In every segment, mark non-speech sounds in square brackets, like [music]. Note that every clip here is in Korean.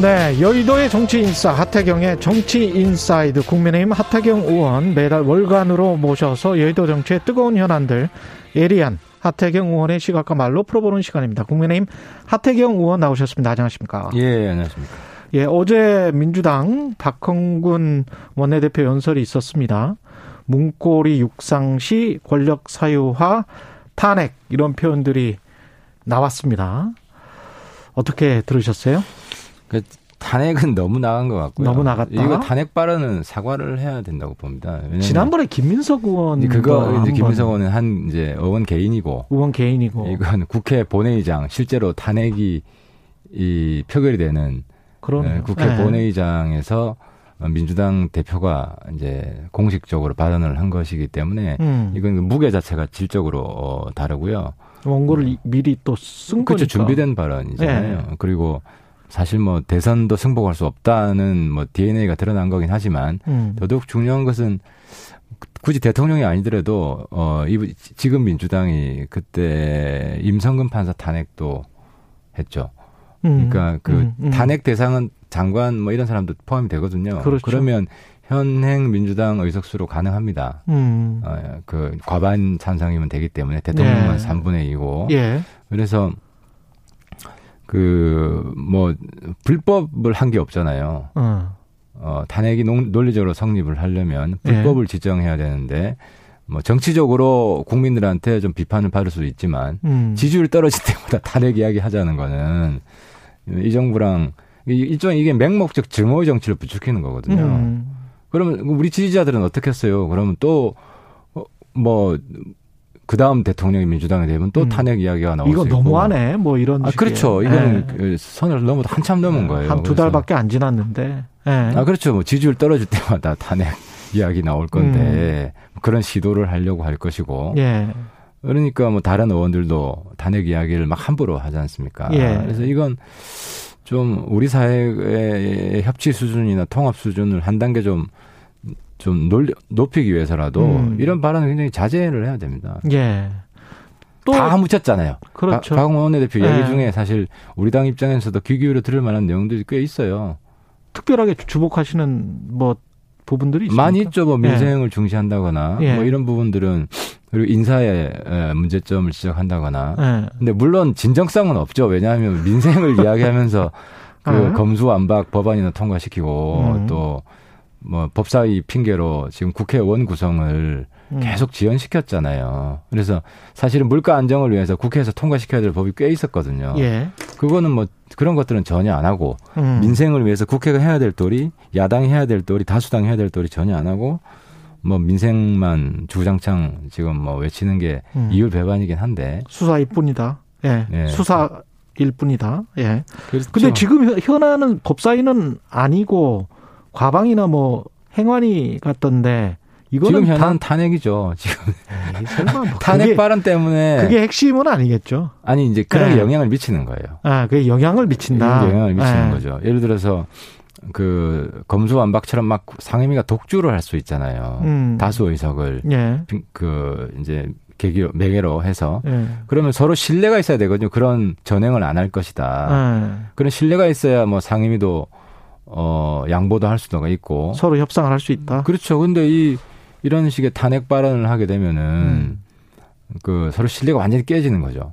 네, 여의도의 정치 인싸 하태경의 정치 인사이드 국민의힘 하태경 의원 매달 월간으로 모셔서 여의도 정치의 뜨거운 현안들 예리한 하태경 의원의 시각과 말로 풀어보는 시간입니다. 국민의힘 하태경 의원 나오셨습니다. 안녕하십니까? 예, 안녕하십니까? 예, 어제 민주당 박홍근 원내대표 연설이 있었습니다. 문고리 육상시 권력 사유화 탄핵 이런 표현들이 나왔습니다. 어떻게 들으셨어요? 그 탄핵은 너무 나간 것 같고요. 너무 나갔다. 이거 탄핵 발언은 사과를 해야 된다고 봅니다. 지난번에 김민석 의원 그거 이제 김민석 의원은 한 이제 의원 개인이고 의원 개인이고 이건 국회 본회의장 실제로 탄핵이 이 표결이 되는 그러네요. 국회 네. 본회의장에서 민주당 대표가 이제 공식적으로 발언을 한 것이기 때문에 음. 이건 그 무게 자체가 질적으로 어, 다르고요. 원고를 미리 또쓴 그렇죠. 거니까. 준비된 발언이잖아요. 네. 그리고 사실 뭐 대선도 승복할 수 없다는 뭐 DNA가 드러난 거긴 하지만 음. 더더욱 중요한 것은 굳이 대통령이 아니더라도 어 이, 지금 민주당이 그때 임성근 판사 탄핵도 했죠. 음. 그러니까 그 음, 음. 탄핵 대상은 장관 뭐 이런 사람도 포함이 되거든요. 그렇죠. 그러면 현행 민주당 의석수로 가능합니다. 음. 어, 그 과반 찬성이면 되기 때문에 대통령만 네. 3분의 2고 예. 그래서 그 뭐 불법을 한 게 없잖아요. 어. 어, 탄핵이 논- 논리적으로 성립을 하려면 네. 불법을 지정해야 되는데 뭐 정치적으로 국민들한테 좀 비판을 받을 수도 있지만 음. 지지율 떨어질 때마다 탄핵 이야기 하자는 거는 이 정부랑 이- 일종의 이게 맹목적 증오의 정치를 부추기는 거거든요. 음. 그러면 우리 지지자들은 어떻게 했어요? 그러면 또 뭐 그 다음 대통령이 민주당이 되면 또 음. 탄핵 이야기가 나올 이거 수 있고. 너무하네. 뭐 이런 아. 그렇죠. 이거는 예. 그 선을 넘어 한참 넘은 거예요. 한 두. 달밖에 안 지났는데. 예. 아, 그렇죠. 뭐 지지율 떨어질 때마다 탄핵 [laughs] 이야기 나올 건데 그런 시도를 하려고 할 것이고. 예. 그러니까 뭐 다른 의원들도 탄핵 이야기를 막 함부로 하지 않습니까? 예. 그래서 이건 좀 우리 사회의 협치 수준이나 통합 수준을 한 단계 좀, 좀 놀, 높이기 위해서라도 음. 이런 발언은 굉장히 자제를 해야 됩니다. 예. 또다 묻혔잖아요. 그렇죠. 박, 박홍원 원내대표 예. 얘기 중에 사실 우리 당 입장에서도 귀 기울여 들을 만한 내용들이 꽤 있어요. 특별하게 주목하시는 뭐 부분들이 있습니까? 많이 있죠. 뭐 민생을 중시한다거나 예. 뭐 이런 부분들은 그리고 인사의 에, 문제점을 지적한다거나. 예. 근데 물론 진정성은 없죠. 왜냐하면 민생을 [laughs] 이야기하면서 그 어. 검수완박 법안이나 통과시키고 음. 또 뭐 법사위 핑계로 지금 국회의원 구성을 음. 계속 지연시켰잖아요. 그래서 사실은 물가 안정을 위해서 국회에서 통과시켜야 될 법이 꽤 있었거든요. 예. 그거는 뭐 그런 것들은 전혀 안 하고 음. 민생을 위해서 국회가 해야 될 도리, 야당이 해야 될 도리, 다수당이 해야 될 도리 전혀 안 하고 뭐 민생만 주장창 지금 뭐 외치는 게 음. 이율 배반이긴 한데. 수사일 뿐이다. 예. 예. 수사일 뿐이다. 예. 그렇죠. 근데 지금 현- 현안은 법사위는 아니고 과방이나 뭐 행안위 같던데 이거는 지금 현안 다- 탄핵이죠. 지금 뭐 [laughs] 탄핵 발언 때문에 그게 핵심은 아니겠죠. 아니 이제 그런 네. 영향을 미치는 거예요. 아, 그게 영향을 미친다. 영향을 미치는 예. 거죠. 예를 들어서 그 검수완박처럼 막 상임위가 독주를 할 수 있잖아요. 음. 다수 의석을 예. 그 이제 계기로 매개로 해서 예. 그러면 서로 신뢰가 있어야 되거든요. 그런 전행을 안 할 것이다. 예. 그런 신뢰가 있어야 뭐 상임위도 어 양보도 할 수가 있고. 서로 협상을 할 수 있다. 그렇죠. 근데 이 이런 식의 탄핵 발언을 하게 되면은 음. 그 서로 신뢰가 완전히 깨지는 거죠.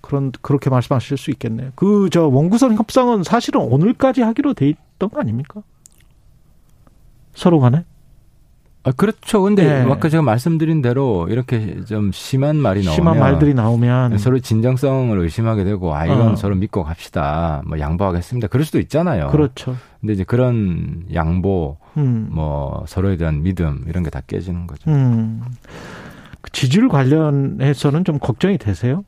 그런 그렇게 말씀하실 수 있겠네요. 그 저 원구성 협상은 사실은 오늘까지 하기로 돼 있던 거 아닙니까? 서로 간에? 아, 그렇죠. 근데 예. 아까 제가 말씀드린 대로 이렇게 좀 심한 말이 나오면 심한 말들이 나오면 서로 진정성을 의심하게 되고 아 이건 어. 서로 믿고 갑시다. 뭐 양보하겠습니다. 그럴 수도 있잖아요. 그렇죠. 근데 이제 그런 양보 음. 뭐 서로에 대한 믿음 이런 게 다 깨지는 거죠. 음. 그 지지율 관련해서는 좀 걱정이 되세요?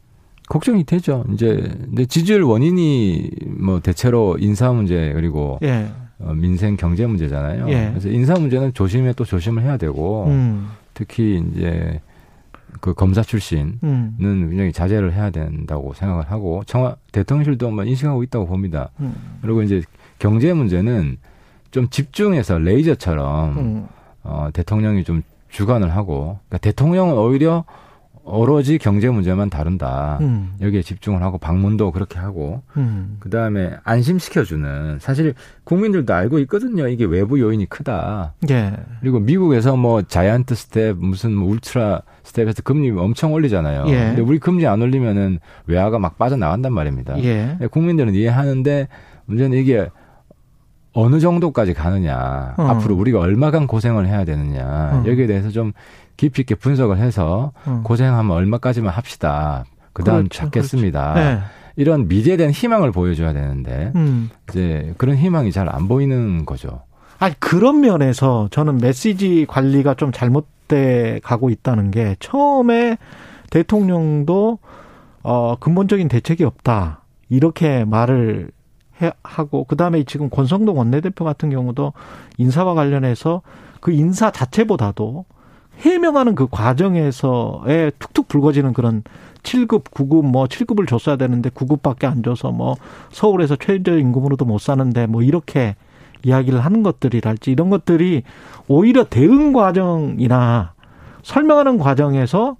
걱정이 되죠. 이제 근데 지지율 원인이 뭐 대체로 인사 문제 그리고 예. 어, 민생 경제 문제잖아요. 예. 그래서 인사 문제는 조심해 또 조심을 해야 되고 음. 특히 이제 그 검사 출신은 음. 굉장히 자제를 해야 된다고 생각을 하고 청와 대통령실도 뭐 인식하고 있다고 봅니다. 음. 그리고 이제 경제 문제는 좀 집중해서 레이저처럼 음. 어, 대통령이 좀 주관을 하고 그러니까 대통령은 오히려 오로지 경제 문제만 다룬다. 음. 여기에 집중을 하고 방문도 그렇게 하고 음. 그 다음에 안심시켜주는 사실 국민들도 알고 있거든요. 이게 외부 요인이 크다. 예. 그리고 미국에서 뭐 giant step 무슨 뭐 ultra step에서 금리 엄청 올리잖아요. 예. 근데 우리 금리 안 올리면은 외화가 막 빠져나간단 말입니다. 예. 네, 국민들은 이해하는데 문제는 이게 어느 정도까지 가느냐, 어. 앞으로 우리가 얼마간 고생을 해야 되느냐 어. 여기에 대해서 좀 깊이 있게 분석을 해서 어. 고생하면 얼마까지만 합시다. 그다음 그렇죠, 참겠습니다. 예. 이런 미래에 대한 희망을 보여줘야 되는데 음. 이제 그런 희망이 잘 안 보이는 거죠. 아니 그런 면에서 저는 메시지 관리가 좀 잘못돼 가고 있다는 게 처음에 대통령도 어 근본적인 대책이 없다 이렇게 말을 해, 하고 그 다음에 지금 권성동 원내대표 같은 경우도 인사와 관련해서 그 인사 자체보다도 해명하는 그 과정에서에 툭툭 불거지는 그런 7급, 9급, 뭐 7급을 줬어야 되는데 9급밖에 안 줘서 뭐 서울에서 최저 임금으로도 못 사는데 뭐 이렇게 이야기를 하는 것들이랄지 이런 것들이 오히려 대응 과정이나 설명하는 과정에서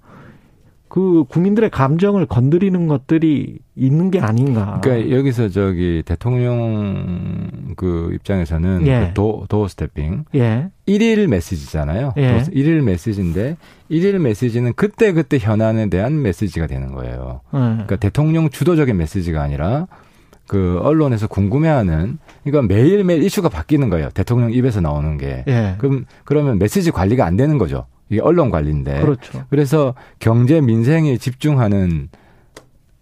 그 국민들의 감정을 건드리는 것들이 있는 게 아닌가. 그러니까 여기서 저기 대통령 그 입장에서는 예. 그 도, doorstepping 예. 일일 메시지잖아요. 예. door st- 일일 메시지인데 일일 메시지는 그때 그때 현안에 대한 메시지가 되는 거예요. 예. 그러니까 대통령 주도적인 메시지가 아니라 그 언론에서 궁금해하는 그러니까 매일 매일 이슈가 바뀌는 거예요. 대통령 입에서 나오는 게. 예. 그럼 그러면 메시지 관리가 안 되는 거죠. 이게 언론 관리인데. 그렇죠. 그래서 경제 민생에 집중하는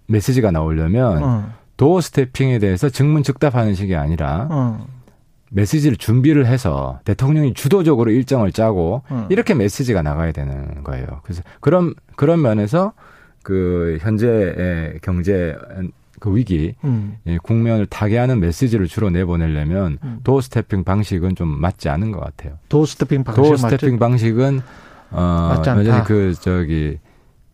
메시지가 나오려면 어. 도어 스태핑에 대해서 증문즉답하는 식이 아니라 어. 메시지를 준비를 해서 대통령이 주도적으로 일정을 짜고 어. 이렇게 메시지가 나가야 되는 거예요. 그래서 그런 그런 면에서 그 현재의 경제 그 위기 음. 예, 국면을 타개하는 메시지를 주로 내보내려면 음. doorstepping 방식은 좀 맞지 않은 것 같아요. doorstepping 방식 door? stepping 방식은 어 맞지 않다. 여전히 그 저기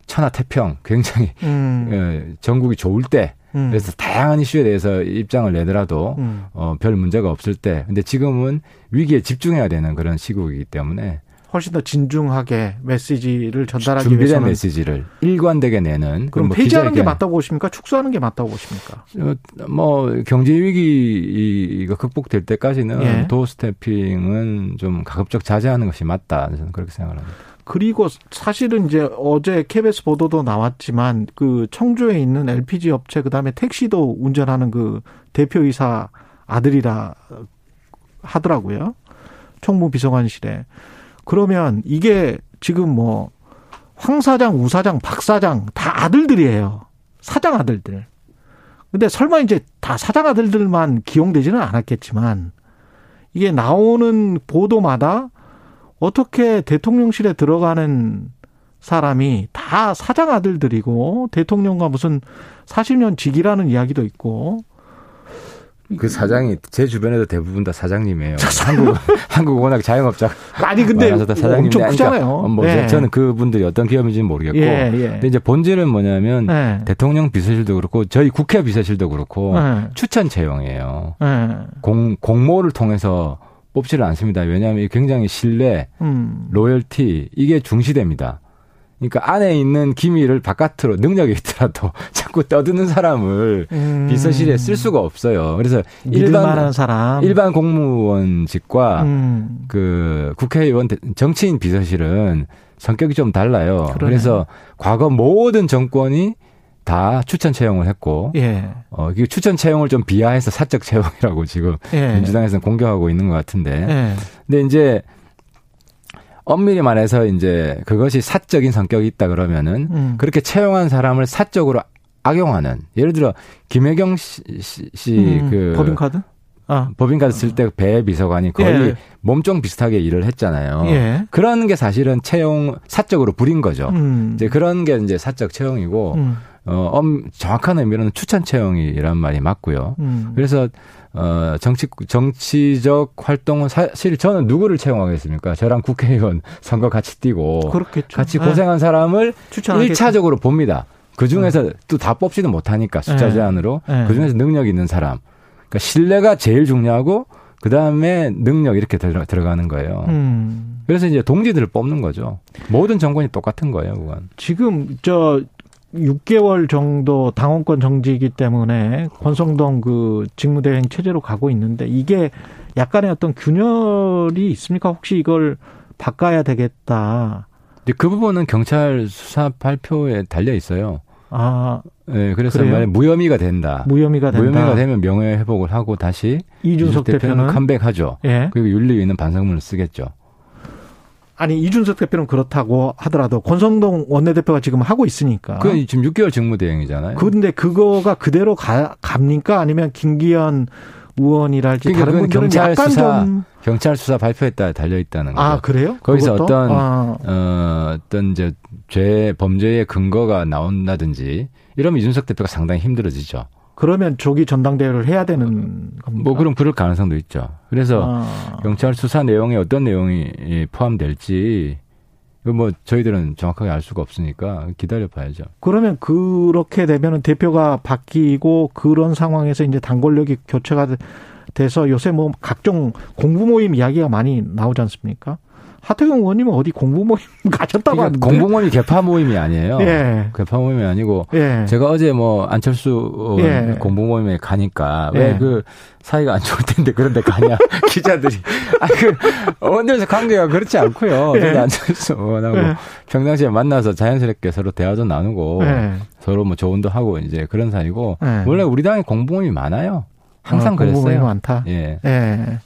천하태평 굉장히 음. 예, 정국이 좋을 때 음. 그래서 다양한 이슈에 대해서 입장을 내더라도 음. 어, 별 문제가 없을 때 근데 지금은 위기에 집중해야 되는 그런 시국이기 때문에 훨씬 더 진중하게 메시지를 전달하기 준비된 위해서는 메시지를 일관되게 내는 그럼 뭐 폐지하는 게 맞다고 보십니까? 축소하는 게 맞다고 보십니까? 어, 뭐 경제 위기가 극복될 때까지는 예. 도어 스태핑은 좀 가급적 자제하는 것이 맞다 저는 그렇게 생각을 합니다. 그리고 사실은 이제 어제 KBS 보도도 나왔지만 그 청주에 있는 LPG 업체 그다음에 택시도 운전하는 그 대표이사 아들이라 하더라고요. 총무 비서관실에. 그러면 이게 지금 뭐 황 사장, 우 사장, 박 사장 다 아들들이에요. 사장 아들들. 근데 설마 이제 다 사장 아들들만 기용되지는 않았겠지만 이게 나오는 보도마다 어떻게 대통령실에 들어가는 사람이 다 사장 아들들이고 대통령과 무슨 40년 직이라는 이야기도 있고 그 사장이 제 주변에도 대부분 다 사장님이에요. 한국 한국 워낙 자영업자 아니 근데 사장님인데 엄청 그러니까 크잖아요. 뭐 예. 저는 그분들이 어떤 기업인지는 모르겠고 예, 예. 근데 이제 본질은 뭐냐면 예. 대통령 비서실도 그렇고 저희 국회 비서실도 그렇고 예. 추천 채용이에요. 예. 공 공모를 통해서 뽑지를 않습니다. 왜냐하면 굉장히 신뢰, 음. 로열티 이게 중시됩니다. 그러니까 안에 있는 기밀을 바깥으로 능력이 있더라도 [laughs] 자꾸 떠드는 사람을 음. 비서실에 쓸 수가 없어요. 그래서 일반 사람. 일반 공무원직과 음. 그 국회의원 대- 정치인 비서실은 성격이 좀 달라요. 그러네. 그래서 과거 모든 정권이 다 추천 채용을 했고 예. 어 이게 추천 채용을 좀 비하해서 사적 채용이라고 지금 예. 민주당에서는 공격하고 있는 것 같은데. 예. 근데 이제 엄밀히 말해서 이제 그것이 사적인 성격이 있다 그러면은 음. 그렇게 채용한 사람을 사적으로 악용하는 예를 들어 김혜경 씨그 음. 법인카드? 아. 법인카드 쓸 때 배 비서관이 거의 예. 몸종 비슷하게 일을 했잖아요. 예. 그런 게 사실은 채용 사적으로 부린 거죠. 음. 이제 그런 게 이제 사적 채용이고 음. 어 엄, 정확한 의미로는 추천 채용이란 말이 맞고요. 음. 그래서 어 정치 정치적 활동은 사실 저는 누구를 채용하겠습니까? 저랑 국회의원 선거 같이 뛰고 그렇겠죠. 같이 예. 고생한 사람을. 1차적으로 봅니다. 그 중에서 또다 뽑지도 못하니까 숫자 예. 제한으로 예. 그 중에서 능력 있는 사람. 그러니까 신뢰가 제일 중요하고 그 다음에 능력 이렇게 들어, 들어가는 거예요. 음. 그래서 이제 동지들을 뽑는 거죠. 모든 정권이 똑같은 거예요, 그건. 지금 저 6개월 정도 당원권 정지이기 때문에 권성동 그 직무대행 체제로 가고 있는데 이게 약간의 어떤 균열이 있습니까? 혹시 이걸 바꿔야 되겠다. 그 부분은 경찰 수사 발표에 달려 있어요. 아, 예, 그래서 그래요? 만약 무혐의가 된다. 무혐의가 된다. 무혐의가 되면 명예 회복을 하고 다시 이준석 대표는 컴백하죠. 예. 그리고 윤리위는 반성문을 쓰겠죠. 아니 이준석 대표는 그렇다고 하더라도 권성동 원내대표가 지금 하고 있으니까. 그 지금 6개월 직무대행이잖아요. 근데 그거가 그대로 가, 갑니까? 아니면 김기현 의원이랄지 그러니까 다른 분들은 경찰 약간 수사, 좀 경찰 수사 발표에 따라 달려 있다는 거죠. 아, 그래요? 거기서 그것도? 어떤 아, 어, 어떤 이제 죄 범죄의 근거가 나온다든지 이러면 이준석 대표가 상당히 힘들어지죠. 그러면 조기 전당대회를 해야 되는 겁니까? 뭐 그럼 그럴 가능성도 있죠. 그래서 아, 경찰 수사 내용에 어떤 내용이 포함될지 이거 뭐 저희들은 정확하게 알 수가 없으니까 기다려 봐야죠. 그러면 그렇게 되면은 대표가 바뀌고 그런 상황에서 이제 당 권력이 교체가 돼- 돼서 요새 뭐 각종 공부 모임 이야기가 많이 나오지 않습니까? 하태경 의원님은 어디 공부 모임 [laughs] 가셨다고 하는데? 그러니까 공공원이 개파 모임이 아니에요. 예. 개파 모임이 아니고 예. 제가 어제 뭐 안철수 예. 공부 모임에 가니까 예. 왜그 사이가 안 좋을 텐데 그런데 가냐 [laughs] 기자들이 아그 의원들에서 관계가 그렇지 않고요. 예. 안철수 의원하고 예. 평상시에 만나서 자연스럽게 서로 대화도 나누고 예. 서로 뭐 조언도 하고 이제 그런 사이고 예. 원래 우리 당에 공부 모임이 많아요. 항상 아, 공부 모임이 그랬어요. 많다. 예. 예.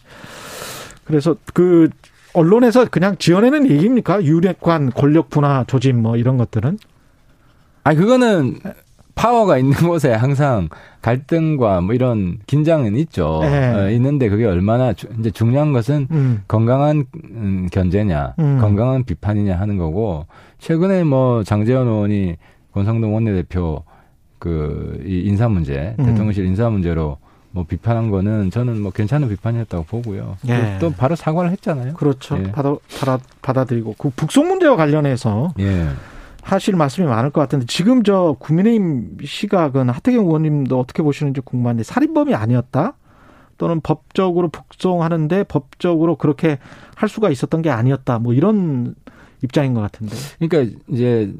그래서 그 언론에서 그냥 지어내는 얘기입니까? 유력관 권력 분화 조짐 뭐 이런 것들은? 아 그거는 파워가 있는 곳에 항상 갈등과 뭐 이런 긴장은 있죠. 예. 어, 있는데 그게 얼마나 주- 이제 중요한 것은 음. 건강한 음, 견제냐, 음. 건강한 비판이냐 하는 거고 최근에 뭐 장재현 의원이 권성동 원내대표 그 이 인사 문제, 음. 대통령실 인사 문제로 뭐 비판한 거는 저는 뭐 괜찮은 비판이었다고 보고요. 예. 또 바로 사과를 했잖아요. 그렇죠. 예. 받아, 받아, 받아들이고. 그 북송 문제와 관련해서 예. 하실 말씀이 많을 것 같은데 지금 저 국민의힘 시각은 하태경 의원님도 어떻게 보시는지 궁금한데 살인범이 아니었다? 또는 법적으로 북송하는데 법적으로 그렇게 할 수가 있었던 게 아니었다. 뭐 이런 입장인 것 같은데. 그러니까 이제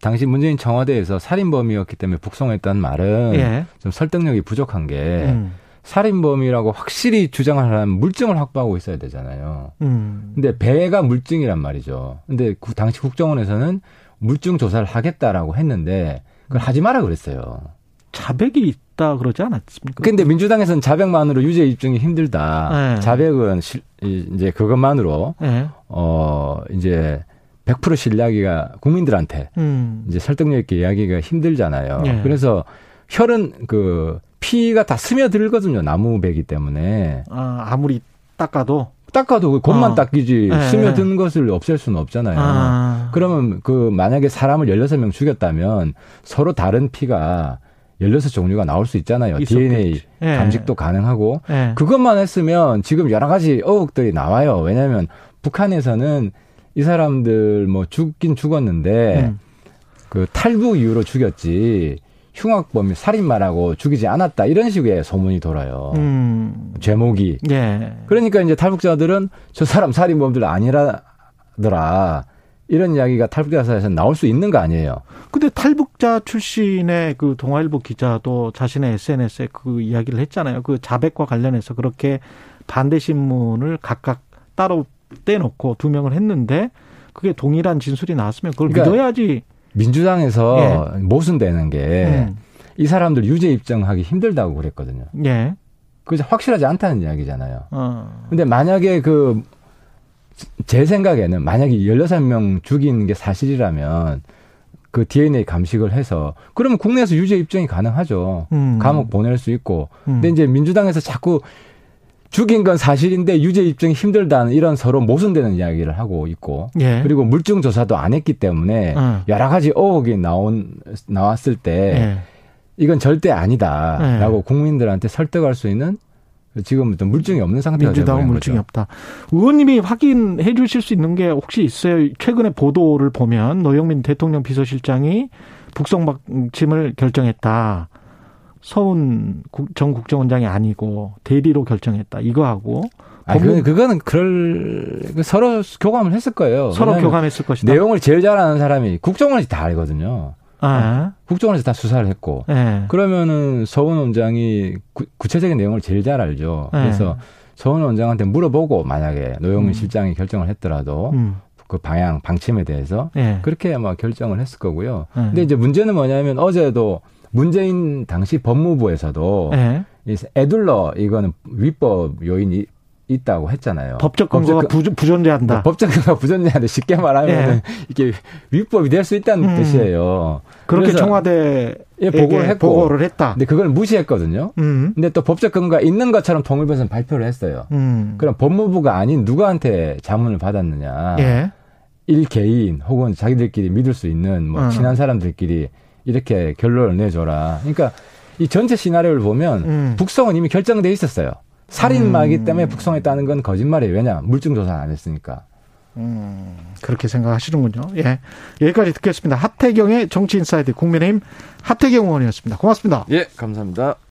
당시 문재인 청와대에서 살인범이었기 때문에 북송했다는 말은 예. 좀 설득력이 부족한 게 음. 살인범이라고 확실히 주장을 하려면 물증을 확보하고 있어야 되잖아요. 음. 근데 배가 물증이란 말이죠. 근데 구- 당시 국정원에서는 물증 조사를 하겠다라고 했는데 그걸 하지 마라 그랬어요. 자백이 있다 그러지 않았습니까? 근데 민주당에서는 자백만으로 유죄 입증이 힘들다. 네. 자백은 실- 이- 이제 그것만으로 예. 어 이제 100% 신뢰하기가 국민들한테 음. 이제 설득력 있게 이야기가 힘들잖아요. 예. 그래서 혈은 그 피가 다 스며들거든요. 나무배기 때문에 아, 아무리 닦아도 닦아도 그 겉만 어. 닦이지 예. 스며든 것을 없앨 수는 없잖아요. 아. 그러면 그 만약에 사람을 16명 죽였다면 서로 다른 피가 16종류가 나올 수 있잖아요. 있었겠지. DNA 예. 감식도 가능하고 예. 그것만 했으면 지금 여러 가지 의혹들이 나와요. 왜냐하면 북한에서는 이 사람들 뭐 죽긴 죽었는데 음. 그 탈북 이후로 죽였지 흉악범이 살인마라고 죽이지 않았다 이런 식의 소문이 돌아요. 음. 제목이 예. 그러니까 이제 탈북자들은 저 사람 살인범들 아니라더라 이런 이야기가 탈북자사에서 나올 수 있는 거 아니에요. 근데 탈북자 출신의 그 동아일보 기자도 자신의 SNS에 그 이야기를 했잖아요. 그 자백과 관련해서 그렇게 반대 신문을 각각 따로 떼놓고 두 명을 했는데 그게 동일한 진술이 나왔으면 그걸 그러니까 믿어야지. 민주당에서 모순되는 게이 음. 사람들 유죄 입증하기 힘들다고 그랬거든요. 예. 그게 확실하지 않다는 이야기잖아요. 어. 근데 만약에 그, 제 생각에는 만약에 16명 죽인 게 사실이라면 그 DNA 감식을 해서 그러면 국내에서 유죄 입증이 가능하죠. 음. 감옥 보낼 수 있고. 음. 근데 이제 민주당에서 자꾸 죽인 건 사실인데 유죄 입증이 힘들다는 이런 서로 모순되는 이야기를 하고 있고 예. 그리고 물증 조사도 안 했기 때문에 어. 여러 가지 의혹이 나온 나왔을 때 예. 이건 절대 아니다라고 국민들한테 설득할 수 있는 지금부터 물증이 없는 상태가 민주당은 물증이 거죠. 없다. 의원님이 확인해 주실 수 있는 게 혹시 있어요? 최근에 보도를 보면 노영민 대통령 비서실장이 북송 방침을 결정했다. 서훈 국- 전 국정원장이 아니고 대리로 결정했다. 이거하고 아, 그, 그거는 그럴 그 서로 교감을 했을 거예요. 서로 교감했을 것이다. 내용을 제일 잘 아는 사람이 국정원이 다 알거든요. 아, 국정원에서 다 수사를 했고 예. 그러면은 서훈 원장이 구, 구체적인 내용을 제일 잘 알죠. 네. 그래서 서훈 원장한테 물어보고 만약에 노영민 음. 실장이 결정을 했더라도 음, 그 방향 방침에 대해서 예. 그렇게 아마 결정을 했을 거고요. 네. 근데 이제 문제는 뭐냐면 어제도 문재인 당시 법무부에서도 예. 이 애둘러 이거는 위법 요인이 있다고 했잖아요. 법적 근거가 법적 부, 부존재한다. 법적 근거가 부존재한데 쉽게 말하면 이게 위법이 될 수 있다는 음. 뜻이에요. 그렇게 청와대에 예, 보고를 했고 보고를 했다. 근데 그걸 무시했거든요. 음. 근데 또 법적 근거가 있는 것처럼 통일부에서는 발표를 했어요. 음. 그럼 법무부가 아닌 누구한테 자문을 받았느냐? 예. 일 개인 혹은 자기들끼리 믿을 수 있는 뭐 어. 친한 사람들끼리 이렇게 결론을 내줘라. 그러니까 이 전체 시나리오를 보면 음. 북송은 이미 결정돼 있었어요. 살인마이기 때문에 북송했다는 건 거짓말이에요. 왜냐? 물증 조사 안 했으니까. 음, 그렇게 생각하시는군요. 예. 여기까지 듣겠습니다. 하태경의 정치인사이드 국민의힘 하태경 의원이었습니다. 고맙습니다. 예, 감사합니다.